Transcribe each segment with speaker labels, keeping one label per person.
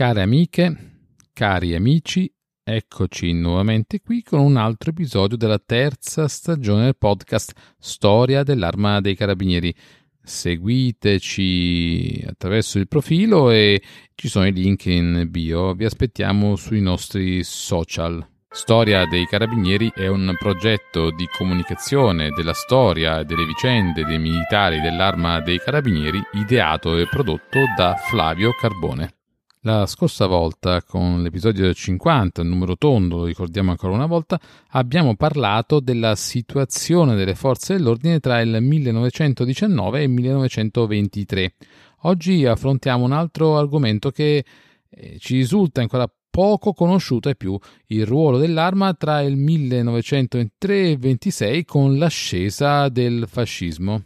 Speaker 1: Care amiche, cari amici, eccoci nuovamente qui con un altro episodio della terza stagione del podcast Storia dell'Arma dei Carabinieri. Seguiteci attraverso il profilo e ci sono i link in bio. Vi aspettiamo sui nostri social. Storia dei Carabinieri è un progetto di comunicazione della storia e delle vicende dei militari dell'Arma dei Carabinieri ideato e prodotto da Flavio Carbone. La scorsa volta, con l'episodio 50, il numero tondo, lo ricordiamo ancora una volta, abbiamo parlato della situazione delle forze dell'ordine tra il 1919 e il 1923. Oggi affrontiamo un altro argomento che eh, ci risulta ancora poco conosciuto e più il ruolo dell'arma tra il 1923 e il 1926 con l'ascesa del fascismo.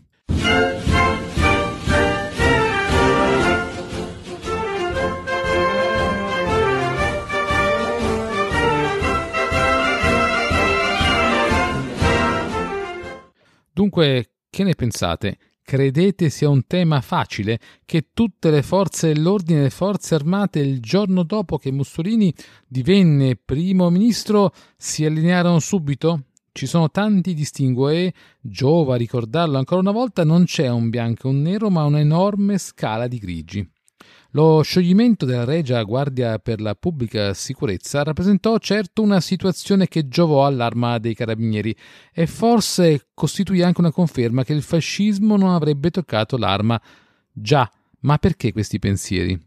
Speaker 1: Dunque, che ne pensate? Credete sia un tema facile che tutte le forze dell'ordine e le forze armate il giorno dopo che Mussolini divenne primo ministro si allinearono subito? Ci sono tanti distinguo e, giova ricordarlo ancora una volta, non c'è un bianco e un nero ma un'enorme scala di grigi. Lo scioglimento della Regia Guardia per la Pubblica Sicurezza rappresentò certo una situazione che giovò all'arma dei carabinieri e forse costituì anche una conferma che il fascismo non avrebbe toccato l'arma. Già, ma perché questi pensieri?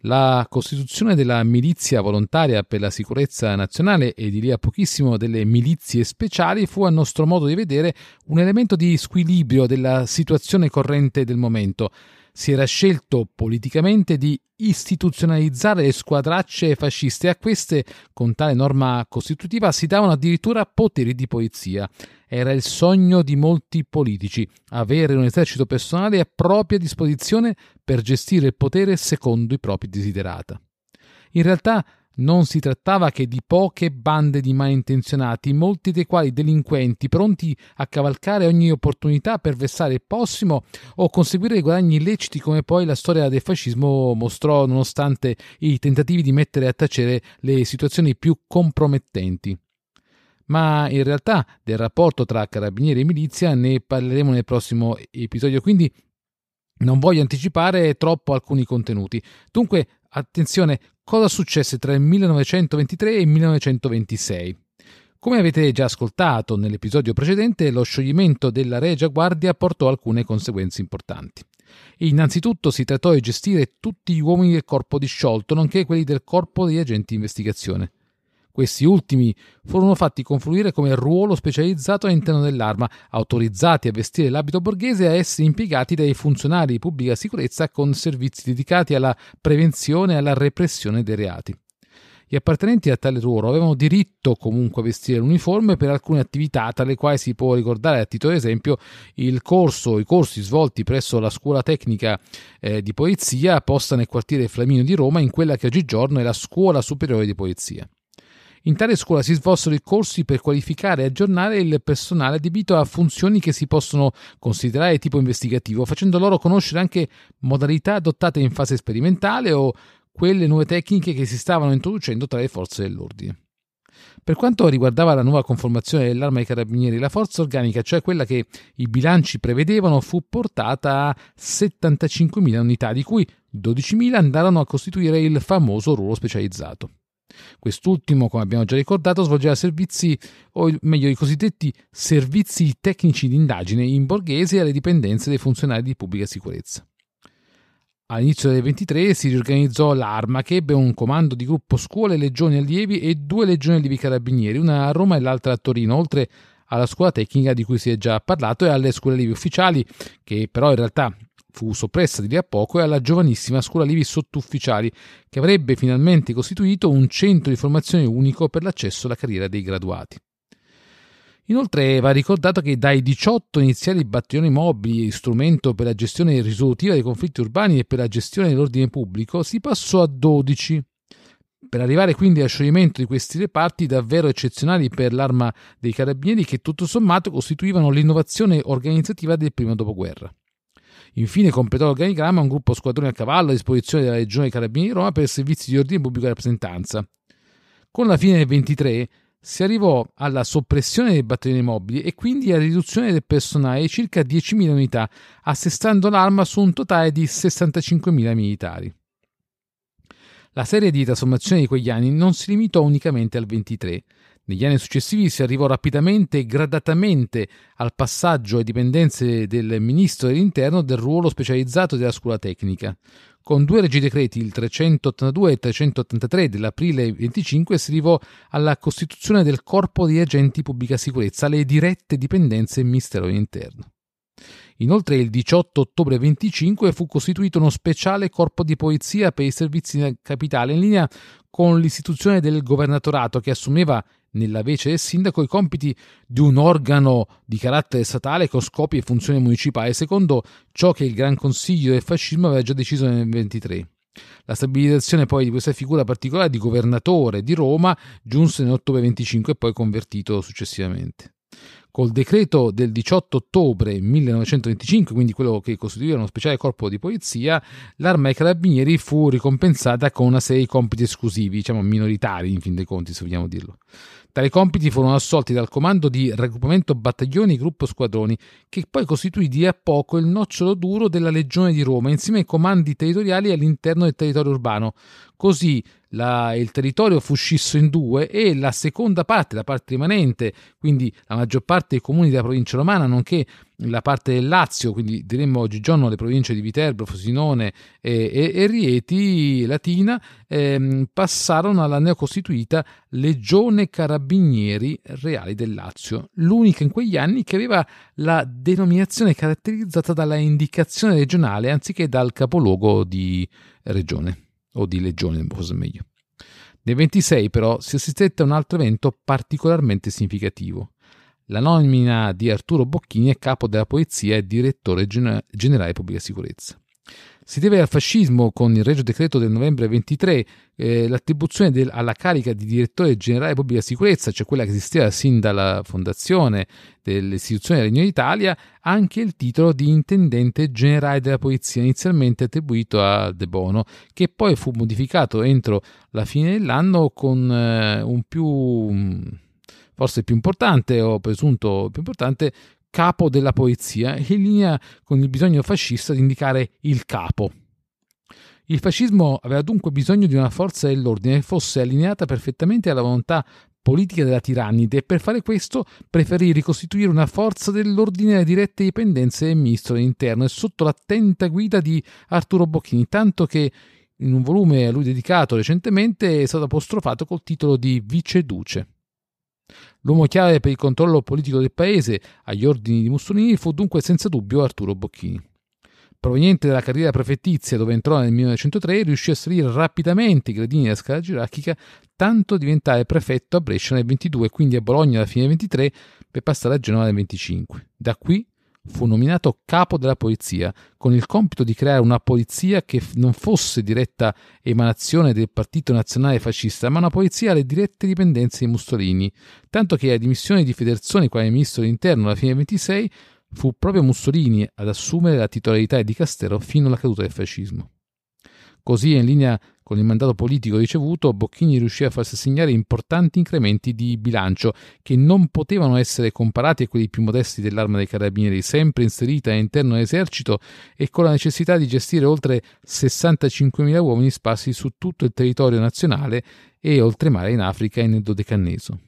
Speaker 1: La costituzione della milizia volontaria per la sicurezza nazionale e di lì a pochissimo delle milizie speciali fu a nostro modo di vedere un elemento di squilibrio della situazione corrente del momento si era scelto politicamente di istituzionalizzare le squadracce fasciste e a queste, con tale norma costitutiva, si davano addirittura poteri di polizia. Era il sogno di molti politici avere un esercito personale a propria disposizione per gestire il potere secondo i propri desiderata. In realtà non si trattava che di poche bande di malintenzionati, molti dei quali delinquenti, pronti a cavalcare ogni opportunità per vessare il prossimo o conseguire guadagni illeciti, come poi la storia del fascismo mostrò, nonostante i tentativi di mettere a tacere le situazioni più compromettenti. Ma in realtà del rapporto tra carabinieri e milizia ne parleremo nel prossimo episodio, quindi non voglio anticipare troppo alcuni contenuti. Dunque, attenzione, cosa successe tra il 1923 e il 1926. Come avete già ascoltato nell'episodio precedente, lo scioglimento della Regia Guardia portò alcune conseguenze importanti. Innanzitutto si trattò di gestire tutti gli uomini del corpo disciolto, nonché quelli del corpo degli agenti di investigazione. Questi ultimi furono fatti confluire come ruolo specializzato all'interno dell'arma, autorizzati a vestire l'abito borghese e a essere impiegati dai funzionari di pubblica sicurezza con servizi dedicati alla prevenzione e alla repressione dei reati. Gli appartenenti a tale ruolo avevano diritto comunque a vestire l'uniforme per alcune attività, tra le quali si può ricordare a titolo esempio il corso, i corsi svolti presso la scuola tecnica eh, di polizia posta nel quartiere Flaminio di Roma, in quella che oggigiorno è la scuola superiore di polizia. In tale scuola si svolsero i corsi per qualificare e aggiornare il personale adibito a funzioni che si possono considerare tipo investigativo, facendo loro conoscere anche modalità adottate in fase sperimentale o quelle nuove tecniche che si stavano introducendo tra le forze dell'ordine. Per quanto riguardava la nuova conformazione dell'arma dei carabinieri, la forza organica, cioè quella che i bilanci prevedevano, fu portata a 75.000 unità, di cui 12.000 andarono a costituire il famoso ruolo specializzato. Quest'ultimo, come abbiamo già ricordato, svolgeva servizi, o meglio i cosiddetti servizi tecnici di indagine in borghese alle dipendenze dei funzionari di pubblica sicurezza. All'inizio del 23 si riorganizzò l'Arma, che ebbe un comando di gruppo scuole, legioni allievi e due legioni allievi carabinieri, una a Roma e l'altra a Torino, oltre alla scuola tecnica di cui si è già parlato e alle scuole allievi ufficiali, che però in realtà fu soppressa di lì a poco e alla giovanissima scuola Livi sottufficiali, che avrebbe finalmente costituito un centro di formazione unico per l'accesso alla carriera dei graduati. Inoltre va ricordato che dai 18 iniziali battaglioni mobili, strumento per la gestione risolutiva dei conflitti urbani e per la gestione dell'ordine pubblico, si passò a 12, per arrivare quindi al scioglimento di questi reparti davvero eccezionali per l'arma dei carabinieri che tutto sommato costituivano l'innovazione organizzativa del primo dopoguerra. Infine completò l'organigramma un gruppo squadroni a cavallo a disposizione della Legione dei Carabinieri di Roma per servizi di ordine pubblico e rappresentanza. Con la fine del 23 si arrivò alla soppressione dei battaglioni mobili e quindi alla riduzione del personale di circa 10.000 unità, assestando l'arma su un totale di 65.000 militari. La serie di trasformazioni di quegli anni non si limitò unicamente al 23. Negli anni successivi si arrivò rapidamente e gradatamente al passaggio ai dipendenze del ministro dell'interno del ruolo specializzato della scuola tecnica. Con due regi decreti, il 382 e il 383 dell'aprile 25, si arrivò alla costituzione del Corpo di Agenti Pubblica Sicurezza, le dirette dipendenze Ministero dell'Interno. Inoltre il 18 ottobre 25 fu costituito uno speciale corpo di polizia per i servizi in capitale in linea con l'istituzione del governatorato che assumeva nella vece del sindaco i compiti di un organo di carattere statale con scopi e funzioni municipali, secondo ciò che il Gran Consiglio del fascismo aveva già deciso nel 23. La stabilizzazione poi di questa figura particolare di governatore di Roma giunse nell'ottobre 25 e poi convertito successivamente. Col decreto del 18 ottobre 1925, quindi quello che costituiva uno speciale corpo di polizia, l'arma ai carabinieri fu ricompensata con una serie di compiti esclusivi, diciamo minoritari in fin dei conti, se vogliamo dirlo. Tali compiti furono assolti dal comando di raggruppamento battaglioni gruppo squadroni, che poi costituì di a poco il nocciolo duro della Legione di Roma, insieme ai comandi territoriali all'interno del territorio urbano. Così la, il territorio fu scisso in due e la seconda parte, la parte rimanente, quindi la maggior parte dei comuni della provincia romana, nonché la parte del Lazio, quindi diremmo oggigiorno le province di Viterbo, Frosinone e, e, e Rieti, Latina, ehm, passarono alla neocostituita Legione Carabinieri Reali del Lazio, l'unica in quegli anni che aveva la denominazione caratterizzata dalla indicazione regionale anziché dal capoluogo di regione o di legione, forse meglio. Nel 26 però si assistette a un altro evento particolarmente significativo. La nomina di Arturo Bocchini a capo della polizia e direttore generale di pubblica sicurezza. Si deve al fascismo con il Regio Decreto del novembre 23 eh, l'attribuzione del, alla carica di direttore generale pubblica sicurezza, cioè quella che esisteva sin dalla fondazione dell'istituzione del Regno d'Italia, anche il titolo di intendente generale della polizia, inizialmente attribuito a De Bono, che poi fu modificato entro la fine dell'anno con eh, un più forse più importante o presunto più importante capo della polizia, in linea con il bisogno fascista di indicare il capo. Il fascismo aveva dunque bisogno di una forza dell'ordine che fosse allineata perfettamente alla volontà politica della tirannide e per fare questo preferì ricostituire una forza dell'ordine alle dirette dipendenze del ministro dell'interno e sotto l'attenta guida di Arturo Bocchini, tanto che in un volume a lui dedicato recentemente è stato apostrofato col titolo di Vice Duce. L'uomo chiave per il controllo politico del paese agli ordini di Mussolini fu dunque senza dubbio Arturo Bocchini. Proveniente dalla carriera prefettizia dove entrò nel 1903, riuscì a salire rapidamente i gradini della scala gerarchica, tanto diventare prefetto a Brescia nel 22 e quindi a Bologna alla fine del 23 per passare a Genova nel 25. Da qui fu nominato capo della polizia, con il compito di creare una polizia che non fosse diretta emanazione del Partito Nazionale Fascista, ma una polizia alle dirette dipendenze di Mussolini, tanto che a dimissioni di Federazione quale ministro dell'interno alla fine del 26 fu proprio Mussolini ad assumere la titolarità di Castero fino alla caduta del fascismo. Così, in linea con il mandato politico ricevuto, Bocchini riuscì a farsi assegnare importanti incrementi di bilancio che non potevano essere comparati a quelli più modesti dell'arma dei carabinieri, sempre inserita all'interno dell'esercito e con la necessità di gestire oltre 65.000 uomini sparsi su tutto il territorio nazionale e oltremare in Africa e nel Dodecanneso.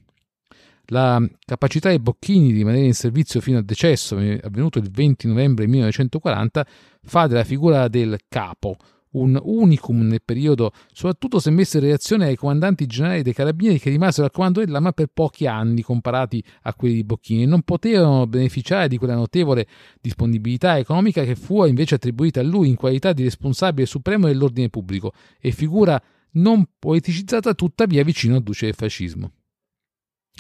Speaker 1: La capacità di Bocchini di rimanere in servizio fino al decesso, avvenuto il 20 novembre 1940, fa della figura del capo un unicum nel periodo, soprattutto se messo in relazione ai comandanti generali dei carabinieri che rimasero al comando dell'AMA per pochi anni comparati a quelli di Bocchini e non potevano beneficiare di quella notevole disponibilità economica che fu invece attribuita a lui in qualità di responsabile supremo dell'ordine pubblico e figura non poeticizzata tuttavia vicino al duce del fascismo.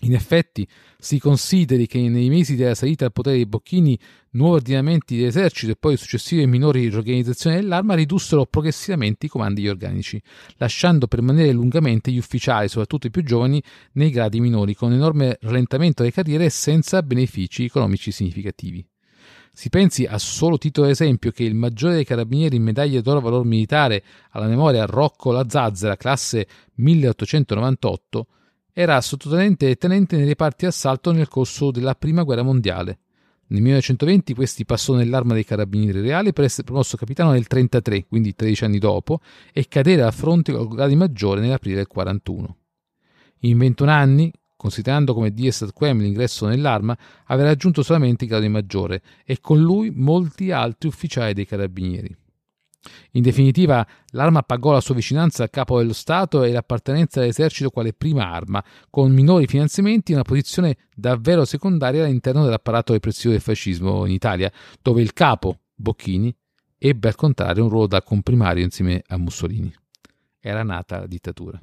Speaker 1: In effetti, si consideri che nei mesi della salita al potere di Bocchini, nuovi ordinamenti dell'esercito e poi successive minori riorganizzazioni dell'arma ridussero progressivamente i comandi organici, lasciando permanere lungamente gli ufficiali, soprattutto i più giovani, nei gradi minori, con enorme rallentamento delle carriere e senza benefici economici significativi. Si pensi a solo titolo esempio che il maggiore dei carabinieri in medaglia d'oro valor militare alla memoria Rocco La Zazzera, classe 1898, era sottotenente e tenente nei reparti assalto nel corso della Prima Guerra Mondiale. Nel 1920 questi passò nell'arma dei carabinieri reali per essere promosso capitano nel 1933, quindi 13 anni dopo, e cadere al fronte col grado di maggiore nell'aprile del 1941. In 21 anni, considerando come dies ad quem l'ingresso nell'arma, aveva raggiunto solamente il grado di maggiore e con lui molti altri ufficiali dei carabinieri. In definitiva, l'arma pagò la sua vicinanza al capo dello Stato e l'appartenenza all'esercito quale prima arma, con minori finanziamenti e una posizione davvero secondaria all'interno dell'apparato repressivo del fascismo in Italia, dove il capo, Bocchini, ebbe al contrario un ruolo da comprimario insieme a Mussolini. Era nata la dittatura.